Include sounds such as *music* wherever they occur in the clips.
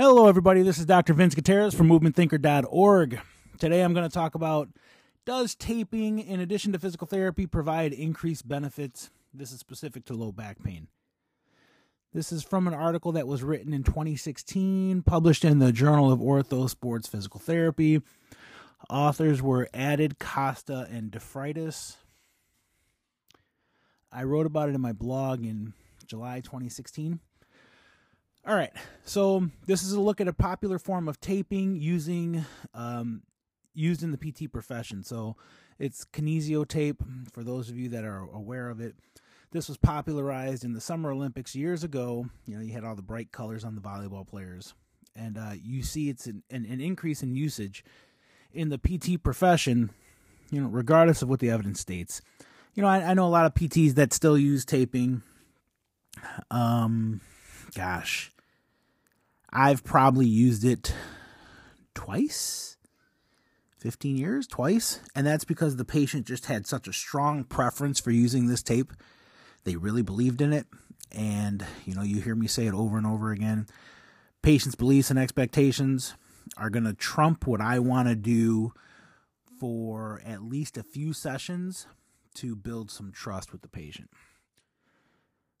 Hello, everybody. This is Dr. Vince Gutierrez from MovementThinker.org. Today I'm going to talk about Does taping, in addition to physical therapy, provide increased benefits? This is specific to low back pain. This is from an article that was written in 2016, published in the Journal of Ortho Sports Physical Therapy. Authors were Added, Costa, and DeFreitas. I wrote about it in my blog in July 2016. All right, so this is a look at a popular form of taping using um, used in the PT profession. So it's kinesio tape for those of you that are aware of it. This was popularized in the Summer Olympics years ago. You know, you had all the bright colors on the volleyball players, and uh, you see it's an, an, an increase in usage in the PT profession. You know, regardless of what the evidence states. You know, I, I know a lot of PTs that still use taping. Um, gosh, I've probably used it twice, 15 years, twice. And that's because the patient just had such a strong preference for using this tape. They really believed in it. And, you know, you hear me say it over and over again. Patients' beliefs and expectations are going to trump what I want to do for at least a few sessions to build some trust with the patient.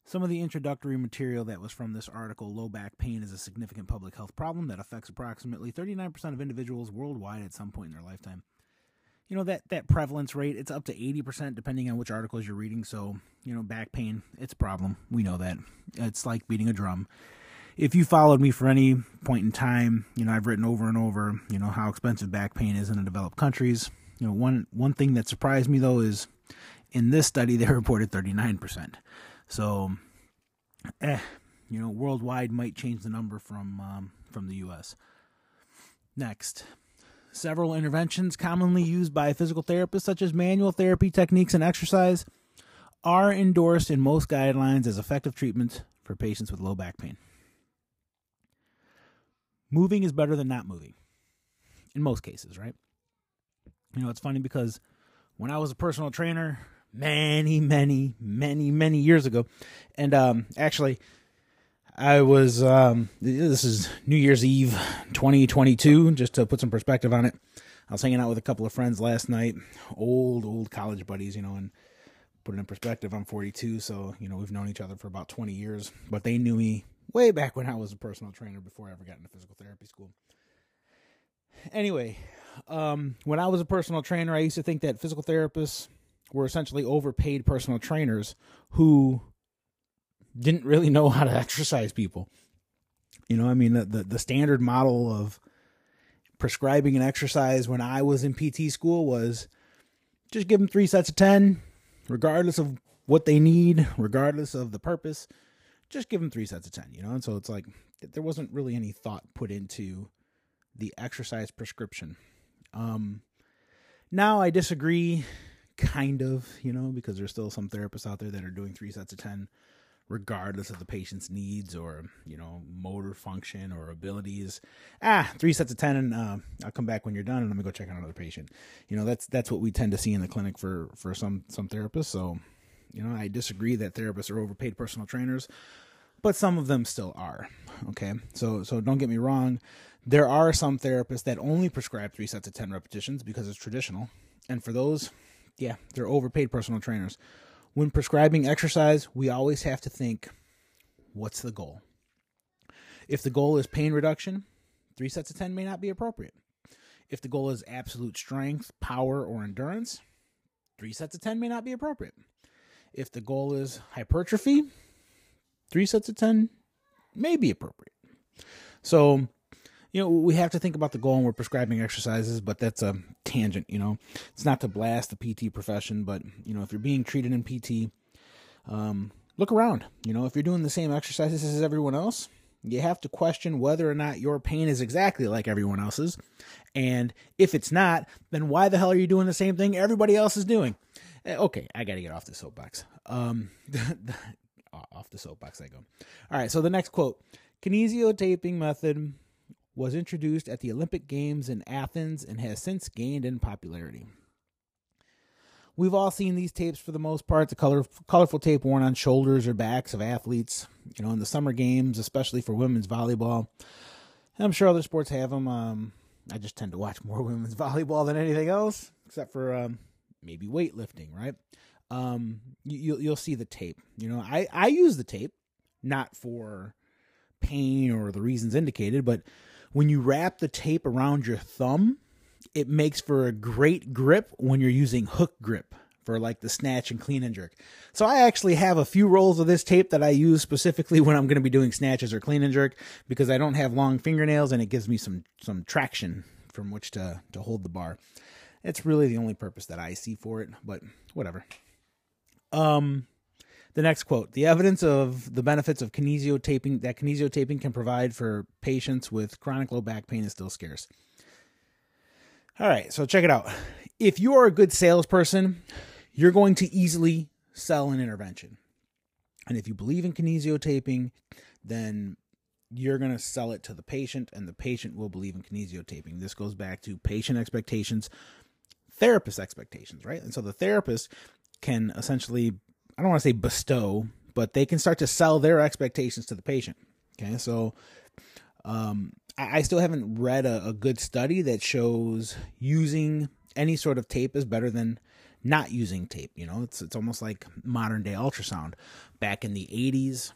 Some of the introductory material that was from this article low back pain is a significant public health problem that affects approximately 39% of individuals worldwide at some point in their lifetime. You know that that prevalence rate it's up to 80% depending on which articles you're reading so, you know, back pain, it's a problem. We know that. It's like beating a drum. If you followed me for any point in time, you know, I've written over and over, you know, how expensive back pain is in the developed countries. You know, one one thing that surprised me though is in this study they *laughs* reported 39%. So, eh, you know, worldwide might change the number from um, from the U.S. Next, several interventions commonly used by physical therapists, such as manual therapy techniques and exercise, are endorsed in most guidelines as effective treatments for patients with low back pain. Moving is better than not moving, in most cases, right? You know, it's funny because when I was a personal trainer, many, many, many, many years ago. And um, actually, I was, um, this is New Year's Eve 2022, just to put some perspective on it. I was hanging out with a couple of friends last night, old, old college buddies, you know, and put it in perspective, I'm 42, so, you know, we've known each other for about 20 years, but they knew me way back when I was a personal trainer before I ever got into physical therapy school. Anyway, um, when I was a personal trainer, I used to think that physical therapists were essentially overpaid personal trainers who didn't really know how to *laughs* exercise people. You know, I mean, the, the, the standard model of prescribing an exercise when I was in PT school was just give them three sets of 10, regardless of what they need, regardless of the purpose, just give them three sets of 10, you know? And so it's like there wasn't really any thought put into the exercise prescription. Um, now I disagree kind of, you know, because there's still some therapists out there that are doing three sets of 10 regardless of the patient's needs or, you know, motor function or abilities. Ah, three sets of 10 and uh, I'll come back when you're done and let me go check on another patient. You know, that's that's what we tend to see in the clinic for for some some therapists. So, you know, I disagree that therapists are overpaid personal trainers, but some of them still are. Okay? So so don't get me wrong, there are some therapists that only prescribe 3 sets of 10 repetitions because it's traditional. And for those yeah, they're overpaid personal trainers. When prescribing exercise, we always have to think what's the goal? If the goal is pain reduction, three sets of 10 may not be appropriate. If the goal is absolute strength, power, or endurance, three sets of 10 may not be appropriate. If the goal is hypertrophy, three sets of 10 may be appropriate. So, you know, we have to think about the goal when we're prescribing exercises, but that's a tangent, you know. It's not to blast the PT profession, but, you know, if you're being treated in PT, um, look around. You know, if you're doing the same exercises as everyone else, you have to question whether or not your pain is exactly like everyone else's. And if it's not, then why the hell are you doing the same thing everybody else is doing? Eh, okay, I got to get off the soapbox. Um, *laughs* off the soapbox I go. All right, so the next quote Kinesio taping method was introduced at the Olympic Games in Athens and has since gained in popularity. We've all seen these tapes for the most part, the color, colorful tape worn on shoulders or backs of athletes, you know, in the summer games, especially for women's volleyball. I'm sure other sports have them. Um, I just tend to watch more *laughs* women's volleyball than anything else, except for um, maybe weightlifting, right? Um, you, you'll you'll see the tape. You know, I I use the tape not for pain or the reasons indicated, but when you wrap the tape around your thumb, it makes for a great grip when you're using hook grip for like the snatch and clean and jerk. So I actually have a few rolls of this tape that I use specifically *laughs* when I'm going to be doing snatches or clean and jerk because I don't have long fingernails and it gives me some some traction from which to to hold the bar. It's really the only purpose that I see for it, but whatever. Um the next quote The evidence of the benefits of kinesiotaping that kinesiotaping can provide for patients with chronic low back pain is still scarce. All right, so check it out. If you are a good salesperson, you're going to easily sell an intervention. And if you believe in kinesiotaping, then you're going to sell it to the patient, and the patient will believe in kinesiotaping. This goes back to patient expectations, therapist expectations, right? And so the therapist can essentially, I don't want to say bestow, but they can start to sell their expectations to the patient. Okay, so um, I, I still haven't read a, a good study that shows using any sort of tape is better than not using tape. You know, it's it's almost like modern day ultrasound. Back in the '80s,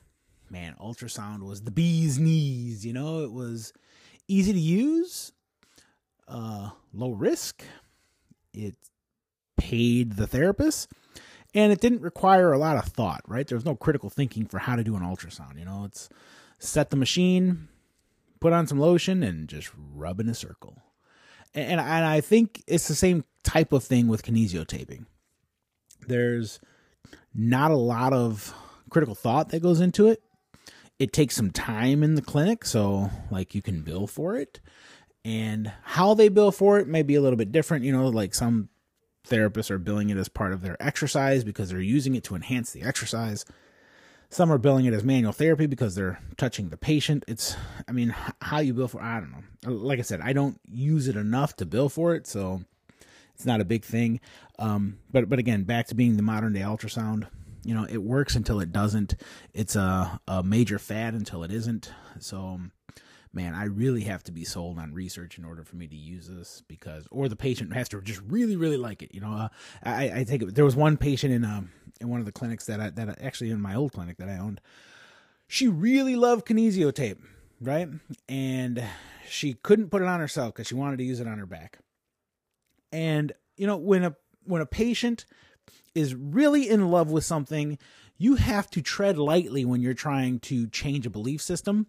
man, ultrasound was the bee's knees. You know, it was easy to use, uh, low risk. It paid the therapist, and it didn't require a lot of thought. Right? There was no critical thinking for how to do an ultrasound. You know, it's set the machine, put on some lotion, and just rub in a circle. And, and I think it's the same type of thing with kinesiotaping. There's not a lot of critical thought that goes into it. It takes some time in the clinic, so like you can bill for it. And how they bill for it may be a little bit different. You know, like some therapists are billing it as part of their exercise because they're using it to enhance the exercise. Some are billing it as manual therapy because they're touching the patient. It's, I mean, how you bill for, I don't know. Like I said, I don't use it enough to bill for it, so it's not a big thing. Um, but but again, back to being the modern day ultrasound. You know, it works until it doesn't. It's a, a major fad until it isn't. So, man, I really have to be sold on research in order for me to use this because, or the patient has to just really, really like it. You know, uh, I, I take it. There was one patient in um in one of the clinics that I that I, actually in my old clinic that I owned. She really loved kinesio tape, right? And she couldn't put it on herself because she wanted to use it on her back. And you know, when a when a patient is really in love with something, you have to tread lightly when you're trying to change a belief system.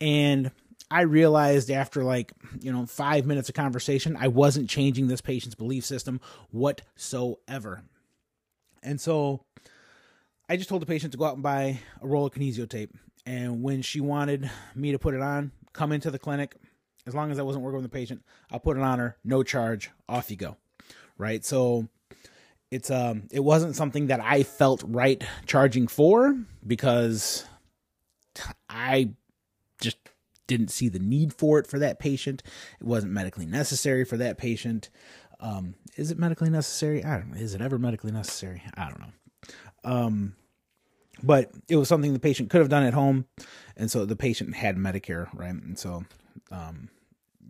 And I realized after like, you know, 5 minutes of conversation, I wasn't changing this patient's belief system whatsoever. And so I just told the patient to go out and buy a roll of kinesio tape. And when she wanted me to put it on, come into the clinic, as long as I wasn't working with the patient, I'll put it on her, no charge, off you go. Right? So it's um it wasn't something that I felt right charging for because I just didn't see the need for it for that patient. It wasn't medically necessary for that patient. Um, is it medically necessary? I don't know. Is it ever medically necessary? I don't know. Um, but it was something the patient could have done at home, and so the patient had Medicare, right? And so um,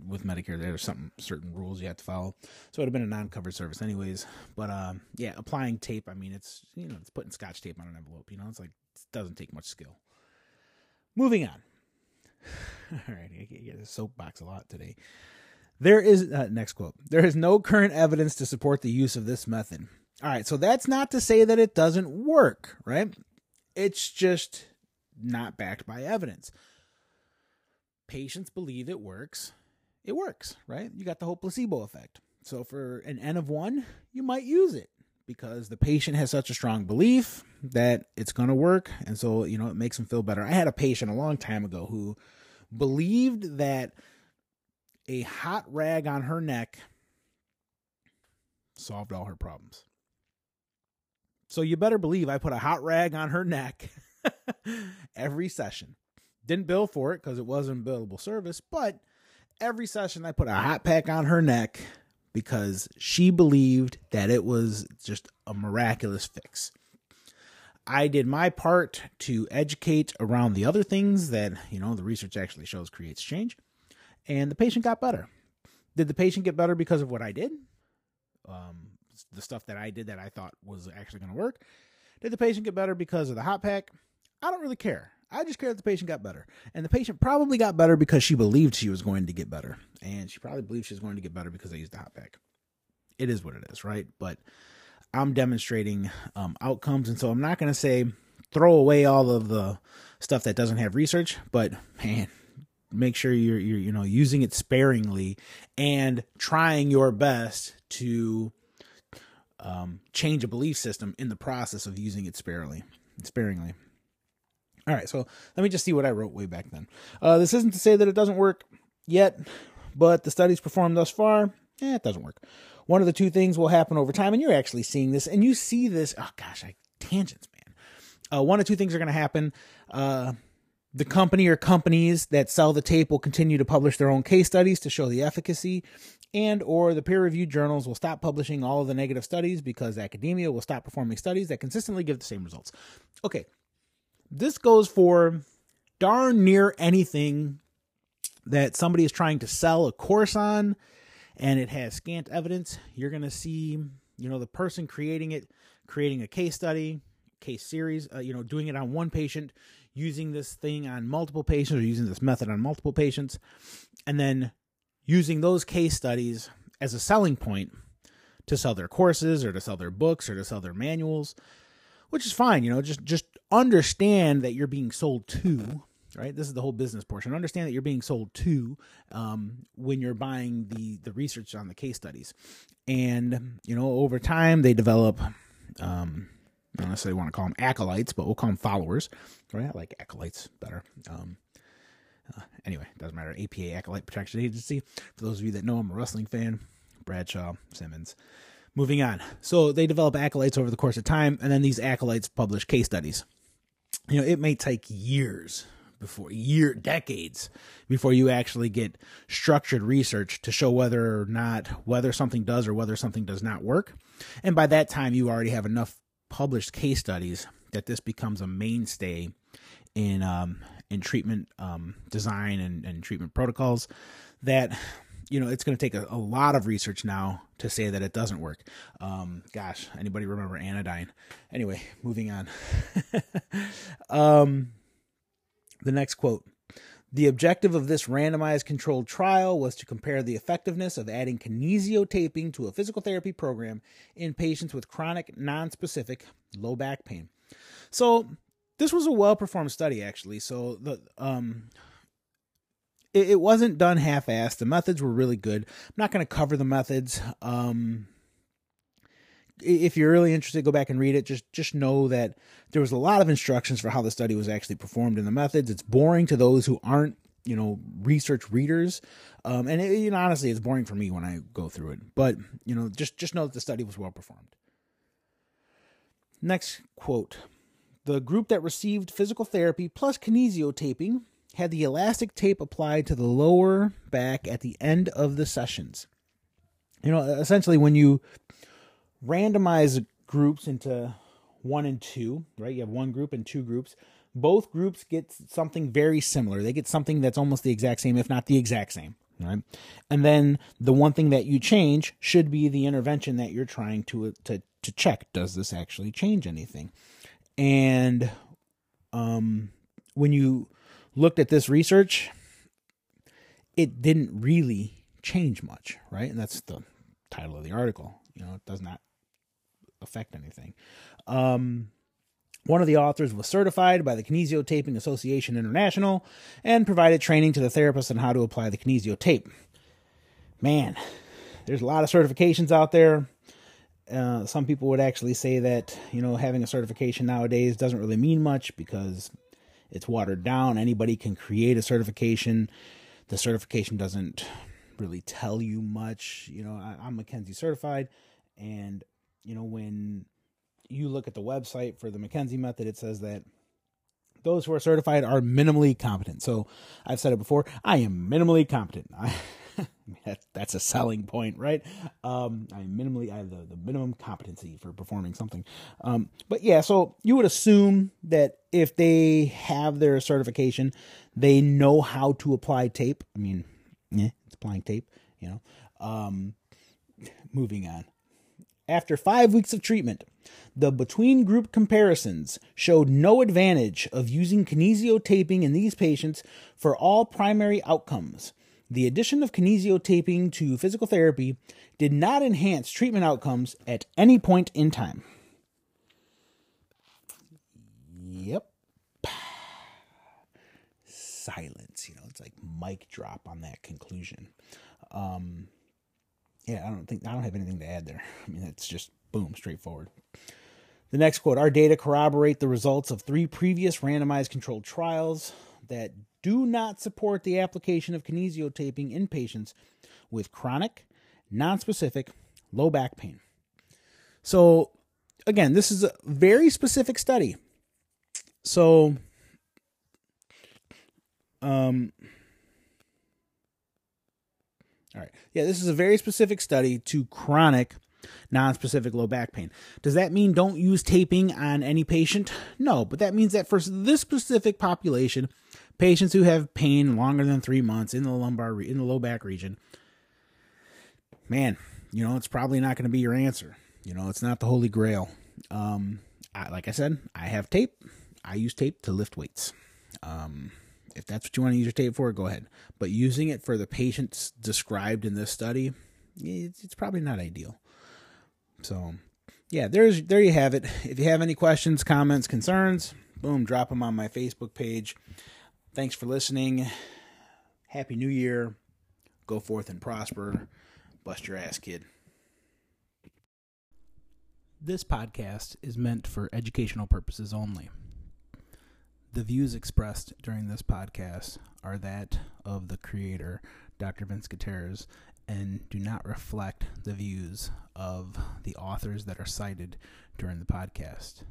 with Medicare, there's some certain rules you have to follow. So it would have been a non-covered service, anyways. But um, yeah, applying tape. I mean, it's you know, it's putting scotch tape on an envelope. You know, it's like it doesn't take much skill. Moving on. *laughs* All right, I get a soapbox a lot today. There is uh, next quote. There is no current evidence to support the use of this method. All right, so that's not to say that it doesn't work, right? It's just not backed by evidence patients believe it works, it works, right? You got the whole placebo effect. So for an N of one, you might use it because the patient has such a strong belief that it's going to work. And so, you know, it makes them feel better. I had a patient a long time ago who believed that a hot rag on her neck solved all her problems. So you better believe I put a hot rag on her neck *laughs* every session. Didn't bill for it because it wasn't billable service, but every session I put a hot pack on her neck because she believed that it was just a miraculous fix. I did my part to educate around the other things that, you know, the research actually shows creates change. and the patient got better. Did the patient get better because of what I did? Um, the stuff that I did that I thought was actually going to work. Did the patient get better because of the hot pack? I don't really care. I just care that the patient got better. And the patient probably got better because she believed she was going to get better. And she probably believed she was going to get better because I used the hot pack. It is what it is, right? But I'm demonstrating um, outcomes. And so I'm not going to say throw away all of the stuff that doesn't have research, but man, make sure you're, you're you know using it sparingly and trying your best to um, change a belief system in the process of using it sparingly sparingly all right so let me just see what i wrote way back then uh, this isn't to say that it doesn't work yet but the studies performed thus far eh, it doesn't work one of the two things will happen over time and you're actually seeing this and you see this oh gosh i tangents man uh, one of two things are going to happen uh, the company or companies that sell the tape will continue to publish their own case studies to show the efficacy and or the peer-reviewed journals will stop publishing all of the negative studies because academia will stop performing studies that consistently give the same results. Okay. This goes for darn near anything that somebody is trying to sell a course on and it has scant evidence. You're going to see, you know, the person creating it creating a case study, case series, uh, you know, doing it on one patient, using this thing on multiple patients or using this method on multiple patients, and then using those case studies as a selling point to sell their courses or to sell their books or to sell their manuals, which is fine. You know, just just understand that you're being sold to. Right, this is the whole business portion. Understand that you're being sold to um, when you're buying the the research on the case studies, and you know over time they develop um, I don't necessarily want to call them acolytes, but we'll call them followers. Right? I like acolytes better. Um, uh, anyway, doesn't matter. APA Acolyte Protection Agency. For those of you that know, I'm a wrestling fan. Bradshaw, Simmons. Moving on. So they develop acolytes over the course of time, and then these acolytes publish case studies. You know, it may take years before year decades before you actually get structured research to show whether or not whether something does or whether something does not work and by that time you already have enough published case studies that this becomes a mainstay in um, in treatment um, design and, and treatment protocols that you know it's going to take a, a, lot of research now to say that it doesn't work um, gosh anybody remember anodyne anyway moving on *laughs* um, the next quote the objective of this randomized controlled trial was to compare the effectiveness of adding kinesiotaping to a physical therapy program in patients with chronic, non-specific low back pain. So, this was a well-performed study actually. So, the um it, it wasn't done half-assed. The methods were really good. I'm not going to cover the methods. Um if you're really interested, go back and read it. Just just know that there was a lot of instructions for how the study was actually performed in the methods. It's boring to those who aren't you know research readers, um, and it, you know honestly, it's boring for me when I go through it. But you know, just just know that the study was well performed. Next quote: The group that received physical therapy plus kinesiotaping had the elastic tape applied to the lower back at the end of the sessions. You know, essentially, when you randomize groups into one and two, right? You have one group and two groups. Both groups get something very similar. They get something that's almost the exact same, if not the exact same, right? And then the one thing that you change should be the intervention that you're trying to to to check. Does this actually change anything? And um, when you looked at this research, it didn't really change much, right? And that's the title of the article. You know, it does not affect anything. Um, one of the authors was certified by the Kinesiotaping Association International and provided training to the therapist on how to apply the kinesio tape. Man, there's a lot of certifications out there. Uh, some people would actually say that you know having a certification nowadays doesn't really mean much because it's watered down. Anybody can create a certification. The certification doesn't really tell you much. You know, I, am McKenzie certified, and you know, when you look at the website for the McKenzie method, it says that those who are certified are minimally competent. So I've said it before, I am minimally competent. *laughs* I, *laughs* that's a selling point, right? Um, I minimally, I have the, the minimum competency for performing something. Um, but yeah, so you would assume that if they have their certification, they know how to apply tape. I mean, yeah, it's applying tape, you know. Um, moving on. After five weeks of treatment, the between group comparisons showed no advantage of using kinesiotaping in these patients for all primary outcomes. The addition of kinesiotaping to physical therapy did not enhance treatment outcomes at any point in time. Yep. Silence, you know, it's like mic drop on that conclusion. Um, yeah, I don't think I don't have anything to add there. *laughs* I mean, it's just boom, straightforward. The next quote Our data corroborate the results of three previous randomized controlled trials that do not support the application of kinesiotaping in patients with chronic, nonspecific, low back pain. So, again, this is a very specific study. So, um, all right. Yeah, this is a very specific study to chronic non-specific low back pain. Does that mean don't use taping on any patient? No, but that means that for this specific population, patients who have pain longer than 3 months in the lumbar in the low back region, man, you know, it's probably not going to be your answer. You know, it's not the holy grail. Um I, like I said, I have tape. I use tape to lift weights. Um if that's what you want to use your tape for, go ahead. But using it for the patients described in this study, it's, it's probably not ideal. So, yeah, there's there you have it. If you have any questions, comments, concerns, boom, drop them on my Facebook page. Thanks for listening. Happy New Year. Go forth and prosper. Bust your ass, kid. This podcast is meant for educational purposes only. The views expressed during this podcast are that of the creator, Dr. Vince Gutierrez, and do not reflect the views of the authors that are cited during the podcast.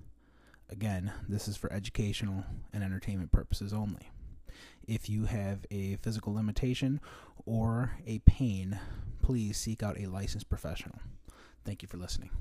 Again, this is for educational and entertainment purposes only. If you have a physical limitation or a pain, please seek out a licensed professional. Thank you for listening.